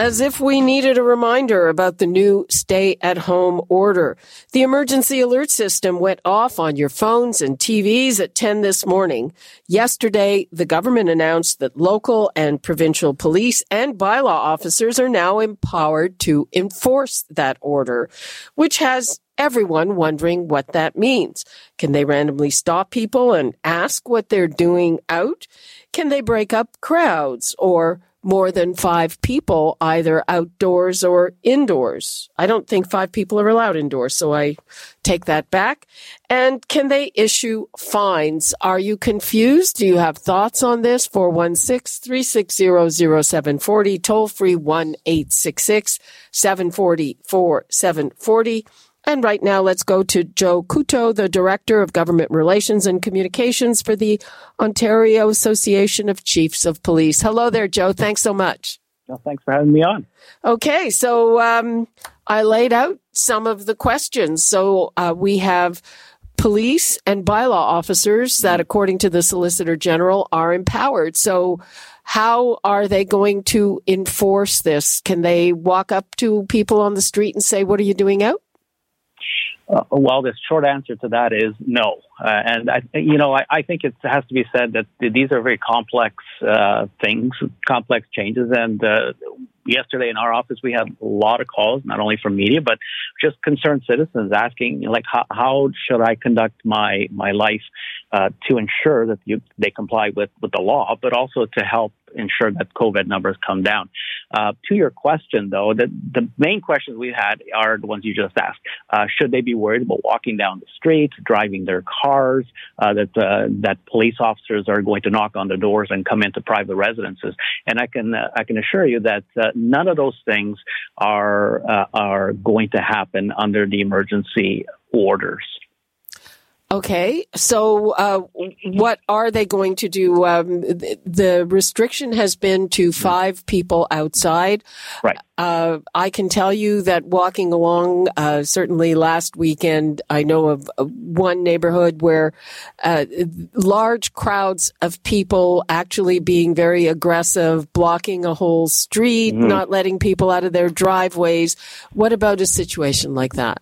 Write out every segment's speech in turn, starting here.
As if we needed a reminder about the new stay at home order. The emergency alert system went off on your phones and TVs at 10 this morning. Yesterday, the government announced that local and provincial police and bylaw officers are now empowered to enforce that order, which has everyone wondering what that means. Can they randomly stop people and ask what they're doing out? Can they break up crowds or more than five people, either outdoors or indoors. I don't think five people are allowed indoors, so I take that back. And can they issue fines? Are you confused? Do you have thoughts on this? 416-360-0740, toll free 1-866-740-4740. And right now, let's go to Joe Couto, the Director of Government Relations and Communications for the Ontario Association of Chiefs of Police. Hello there, Joe. Thanks so much. Well, thanks for having me on. Okay, so um, I laid out some of the questions. So uh, we have police and bylaw officers that, according to the Solicitor General, are empowered. So how are they going to enforce this? Can they walk up to people on the street and say, What are you doing out? Uh, well, the short answer to that is no. Uh, and I, you know, I, I, think it has to be said that these are very complex uh, things, complex changes, and uh, yesterday in our office we had a lot of calls, not only from media but just concerned citizens asking, like, how, how should I conduct my my life uh, to ensure that you, they comply with with the law, but also to help ensure that COVID numbers come down. Uh, to your question, though, the, the main questions we've had are the ones you just asked. Uh, should they be worried about walking down the street, driving their cars, uh, that uh, that police officers are going to knock on the doors and come into private residences? And I can uh, I can assure you that uh, none of those things are are going to happen under the emergency orders. Okay, so uh, what are they going to do? Um, the restriction has been to five people outside. Right. Uh, I can tell you that walking along, uh, certainly last weekend, I know of one neighborhood where uh, large crowds of people actually being very aggressive, blocking a whole street, mm-hmm. not letting people out of their driveways. What about a situation like that?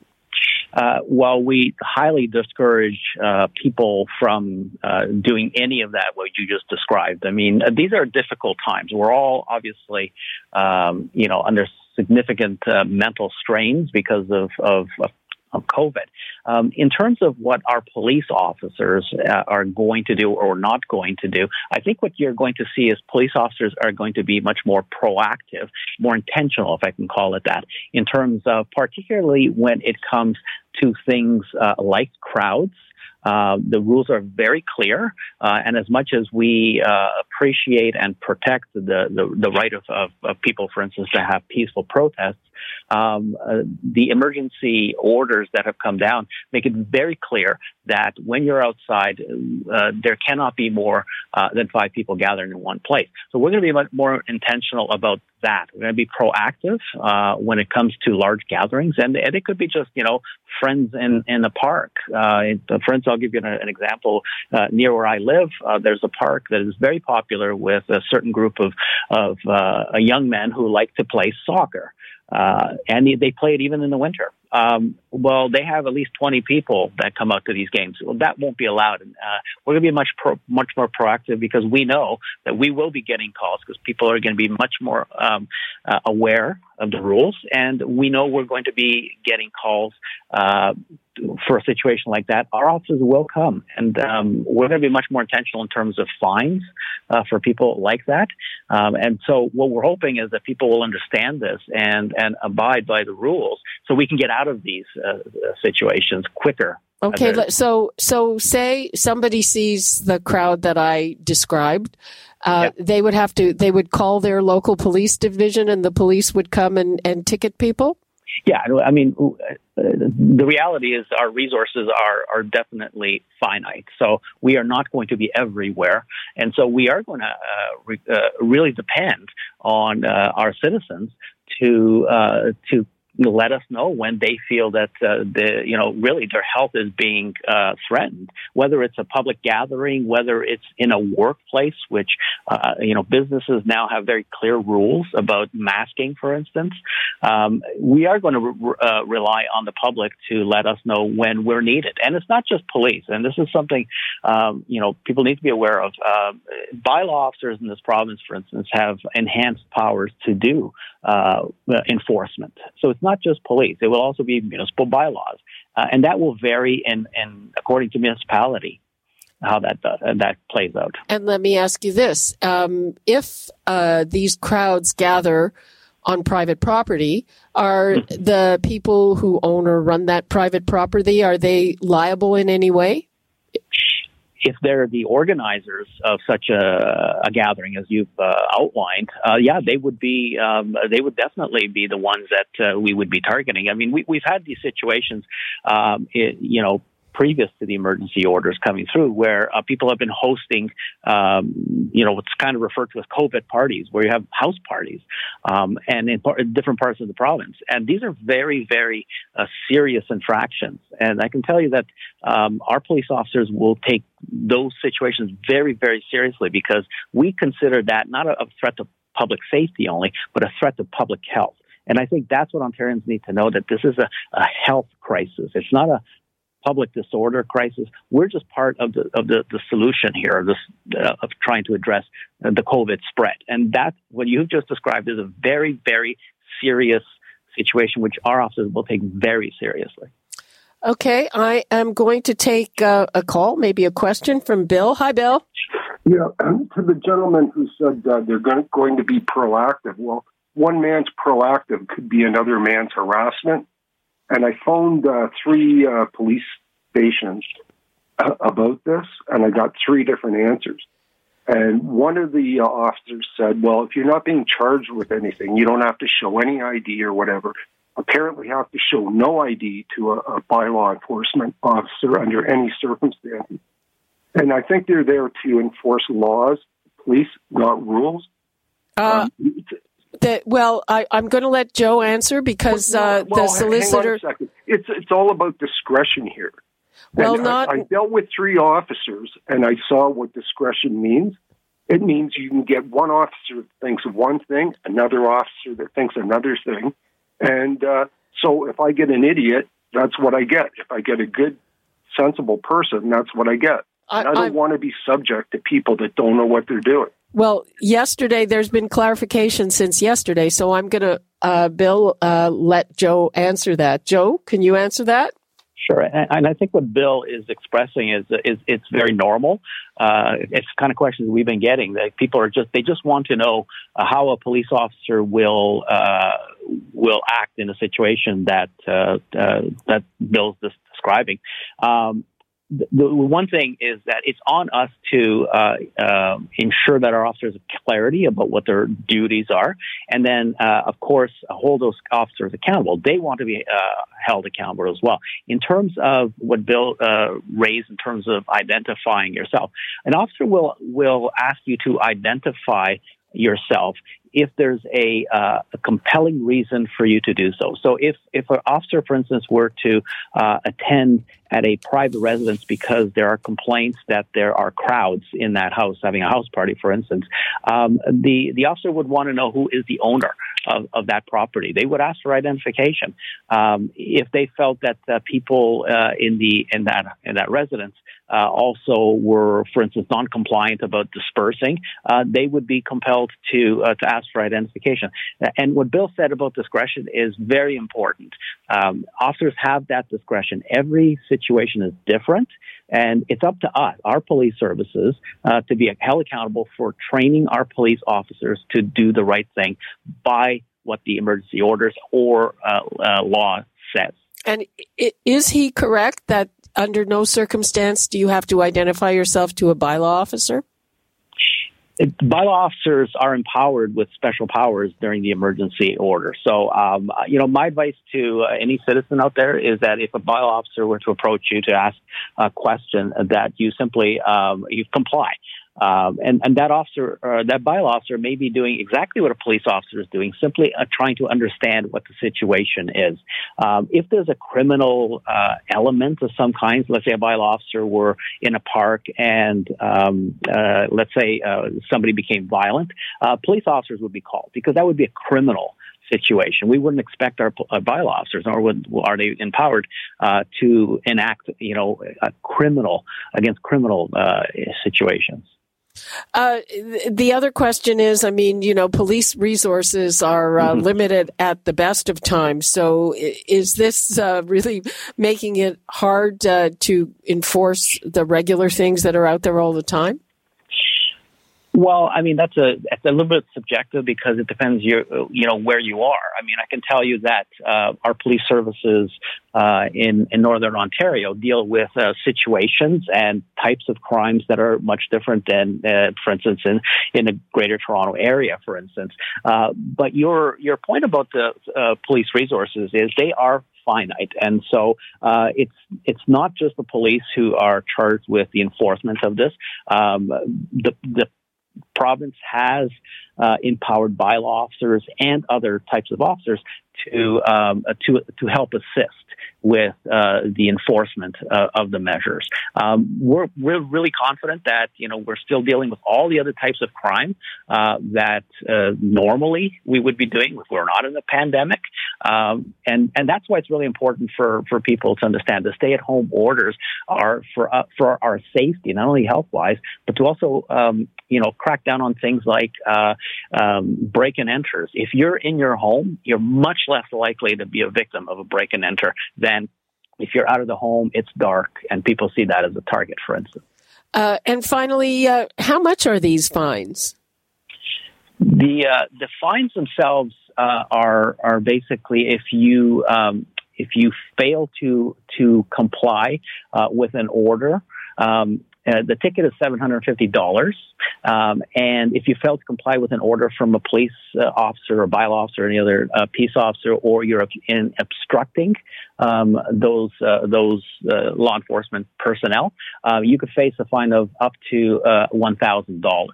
Uh, while we highly discourage uh, people from uh, doing any of that, what you just described, I mean, these are difficult times. We're all obviously, um, you know, under significant uh, mental strains because of, of, of of COVID. Um, in terms of what our police officers uh, are going to do or not going to do, I think what you're going to see is police officers are going to be much more proactive, more intentional, if I can call it that, in terms of particularly when it comes to things uh, like crowds. Uh, the rules are very clear, uh, and as much as we uh, appreciate and protect the, the, the right of, of, of, people, for instance, to have peaceful protests, um, uh, the emergency orders that have come down make it very clear that when you're outside, uh, there cannot be more uh, than five people gathering in one place. So we're going to be much more intentional about that. We're going to be proactive uh, when it comes to large gatherings, and, and, it could be just you know friends in in the park. Uh, friends, I'll give you an, an example. Uh, near where I live, uh, there's a park that is very popular with a certain group of of young men who like to play soccer. Uh, and they play it even in the winter. Um, well, they have at least 20 people that come out to these games. Well, that won't be allowed. And, uh, we're going to be much pro- much more proactive because we know that we will be getting calls because people are going to be much more um, uh, aware of the rules, and we know we're going to be getting calls uh, for a situation like that, our officers will come, and um, we're going to be much more intentional in terms of fines uh, for people like that. Um, and so, what we're hoping is that people will understand this and and abide by the rules, so we can get out of these uh, situations quicker Okay, so so say somebody sees the crowd that I described. Uh, yep. They would have to. They would call their local police division, and the police would come and, and ticket people. Yeah, I mean, uh, the reality is our resources are are definitely finite. So we are not going to be everywhere, and so we are going to uh, re- uh, really depend on uh, our citizens to uh, to let us know when they feel that uh, the you know really their health is being uh, threatened, whether it's a public gathering, whether it's in a workplace, which uh, you know businesses now have very clear rules about masking, for instance. Um, we are going to re- uh, rely on the public to let us know when we're needed, and it's not just police. And this is something um, you know people need to be aware of. Uh, bylaw officers in this province, for instance, have enhanced powers to do uh, enforcement. So it's not just police; it will also be municipal bylaws, uh, and that will vary in, in according to municipality how that does, uh, that plays out. And let me ask you this: um, if uh, these crowds gather on private property, are mm-hmm. the people who own or run that private property are they liable in any way? If they're the organizers of such a, a gathering as you've uh, outlined, uh, yeah, they would be um, they would definitely be the ones that uh, we would be targeting. I mean, we, we've had these situations, um, it, you know, previous to the emergency orders coming through, where uh, people have been hosting, um, you know, what's kind of referred to as COVID parties, where you have house parties, um, and in, par- different parts of the province. And these are very, very uh, serious infractions. And I can tell you that um, our police officers will take those situations very, very seriously because we consider that not a, a threat to public safety only, but a threat to public health. And I think that's what Ontarians need to know that this is a, a health crisis. It's not a public disorder crisis. We're just part of the of the, the solution here of this uh, of trying to address the COVID spread. And that what you've just described is a very very serious situation, which our officers will take very seriously. Okay, I am going to take uh, a call, maybe a question from Bill. Hi, Bill. Yeah, to the gentleman who said uh, they're going to be proactive. Well, one man's proactive could be another man's harassment. And I phoned uh, three uh, police stations uh, about this, and I got three different answers. And one of the uh, officers said, Well, if you're not being charged with anything, you don't have to show any ID or whatever. Apparently, have to show no ID to a, a bylaw enforcement officer under any circumstances. And I think they're there to enforce laws. Police, not rules. Uh, um, that well, I, am going to let Joe answer because uh, well, the solicitor. It's it's all about discretion here. Well, and not. I, I dealt with three officers, and I saw what discretion means. It means you can get one officer that thinks one thing, another officer that thinks another thing, and uh, so if I get an idiot, that's what I get. If I get a good, sensible person, that's what I get. I, I don't I, want to be subject to people that don't know what they're doing. Well, yesterday there's been clarification since yesterday, so I'm going to, uh, Bill, uh, let Joe answer that. Joe, can you answer that? Sure, and, I think what Bill is expressing is is it's very normal. Uh, it's kind of questions we've been getting. That people are just they just want to know uh, how a police officer will uh, will act in a situation that uh, uh, that Bill's describing. Um, the, one thing is that it's on us to uh, uh, ensure that our officers have clarity about what their duties are, and then, uh, of course, hold those officers accountable. They want to be uh, held accountable as well. In terms of what Bill uh, raised in terms of identifying yourself, an officer will will ask you to identify yourself if there's a, uh, a, compelling reason for you to do so. So if, if an officer, for instance, were to uh, attend at a private residence because there are complaints that there are crowds in that house having a house party, for instance, um, the, the officer would want to know who is the owner of, of that property. They would ask for identification. Um, if they felt that uh, people uh, in the in that in that residence uh, also were, for instance, non-compliant about dispersing, uh, they would be compelled to uh, to ask for identification. And what Bill said about discretion is very important. Um, officers have that discretion. Every situation is different, and it's up to us, our police services, uh, to be held accountable for training our police officers to do the right thing by what the emergency orders or uh, uh, law says. And is he correct that under no circumstance do you have to identify yourself to a bylaw officer? it, bylaw officers are empowered with special powers during the emergency order. So, um, you know, my advice to uh, any citizen out there is that if a bylaw officer were to approach you to ask a question, that you simply um, you comply. Um, and, and that officer, that bylaw officer may be doing exactly what a police officer is doing, simply uh, trying to understand what the situation is. Um, if there's a criminal uh, element of some kind, let's say a bylaw officer were in a park and um, uh, let's say uh, somebody became violent, uh, police officers would be called because that would be a criminal situation. We wouldn't expect our uh, bylaw officers, nor would, are they empowered uh, to enact, you know, a criminal against criminal uh, situations. Uh, the other question is, I mean, you know, police resources are uh, mm-hmm. limited at the best of times. So, is this uh, really making it hard uh, to enforce the regular things that are out there all the time? Well, I mean that's a it's a little bit subjective because it depends you you know where you are. I mean, I can tell you that uh, our police services uh, in in northern Ontario deal with uh, situations and types of crimes that are much different than, uh, for instance, in in the Greater Toronto area, for instance. Uh, but your your point about the uh, police resources is they are finite. And so uh, it's it's not just the police who are charged with the enforcement of this. Um, the the province has uh, empowered bylaw officers and other types of officers to um, to to help assist with uh, the enforcement uh, of the measures. Um, we're we're really confident that you know we're still dealing with all the other types of crime uh, that uh, normally we would be doing if we're not in a pandemic, um, and and that's why it's really important for for people to understand the stay at home orders are for uh, for our safety, not only health wise, but to also um, you know crack down on things like uh, um, break and enters. If you're in your home, you're much less likely to be a victim of a break and enter than if you're out of the home, it's dark, and people see that as a target, for instance. Uh, and finally, uh, how much are these fines? The uh, the fines themselves uh, are are basically if you um, if you fail to to comply uh, with an order. Um, uh, the ticket is $750. Um, and if you fail to comply with an order from a police uh, officer or bylaw officer or any other uh, peace officer, or you're in obstructing um, those uh, those uh, law enforcement personnel, uh, you could face a fine of up to $1,000 uh,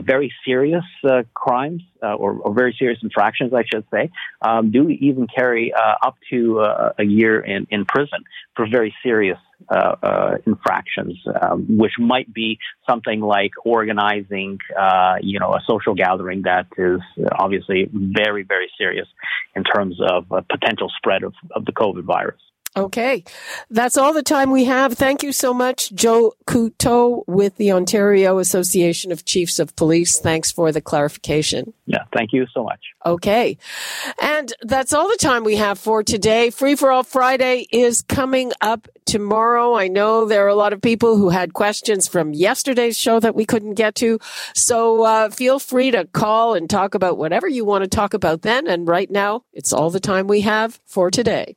very serious uh, crimes uh, or, or, very serious infractions, I should say, um, do even carry uh, up to uh, a year in, in prison for very serious uh, infractions, um, which might be something like organizing, you know, a social gathering that is obviously very, very serious in terms of potential spread of, of the COVID virus. Okay. That's all the time we have. Thank you so much, Joe Couto with the Ontario Association of Chiefs of Police. Thanks for the clarification. Yeah, thank you so much. Okay. And that's all the time we have for today. Free for All Friday is coming up tomorrow. I know there are a lot of people who had questions from yesterday's show that we couldn't get to. So uh, feel free to call and talk about whatever you want to talk about then. And right now, it's all the time we have for today.